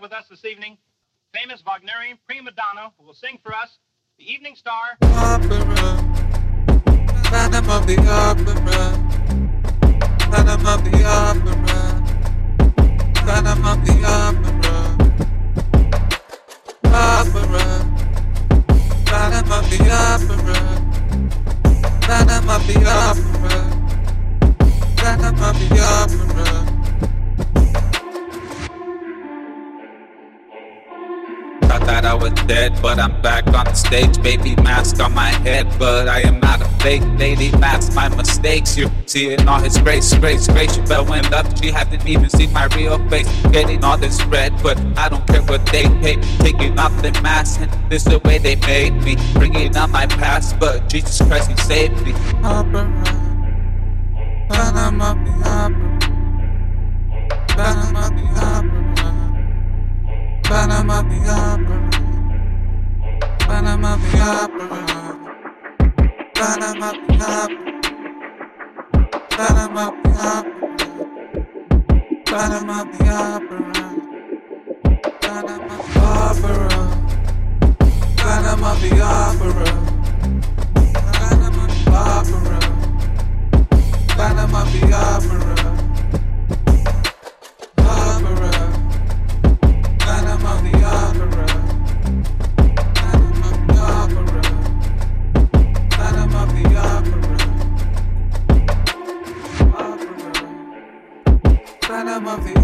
have with us this evening famous Wagnerian prima donna who will sing for us the Evening Star. Opera, Phantom of the Opera, Phantom of the Opera, Dead, but I'm back on the stage. Baby mask on my head, but I am not a fake lady mask. My mistakes, you see it all his grace, grace, grace. She fell in love, she hadn't even seen my real face. Getting all this red, but I don't care what they pay. Taking off the mask, and this is the way they made me. Bringing up my past, but Jesus Christ, He saved me. Opera, the Opera, the Opera, the Opera, Bottom up the opera. of it.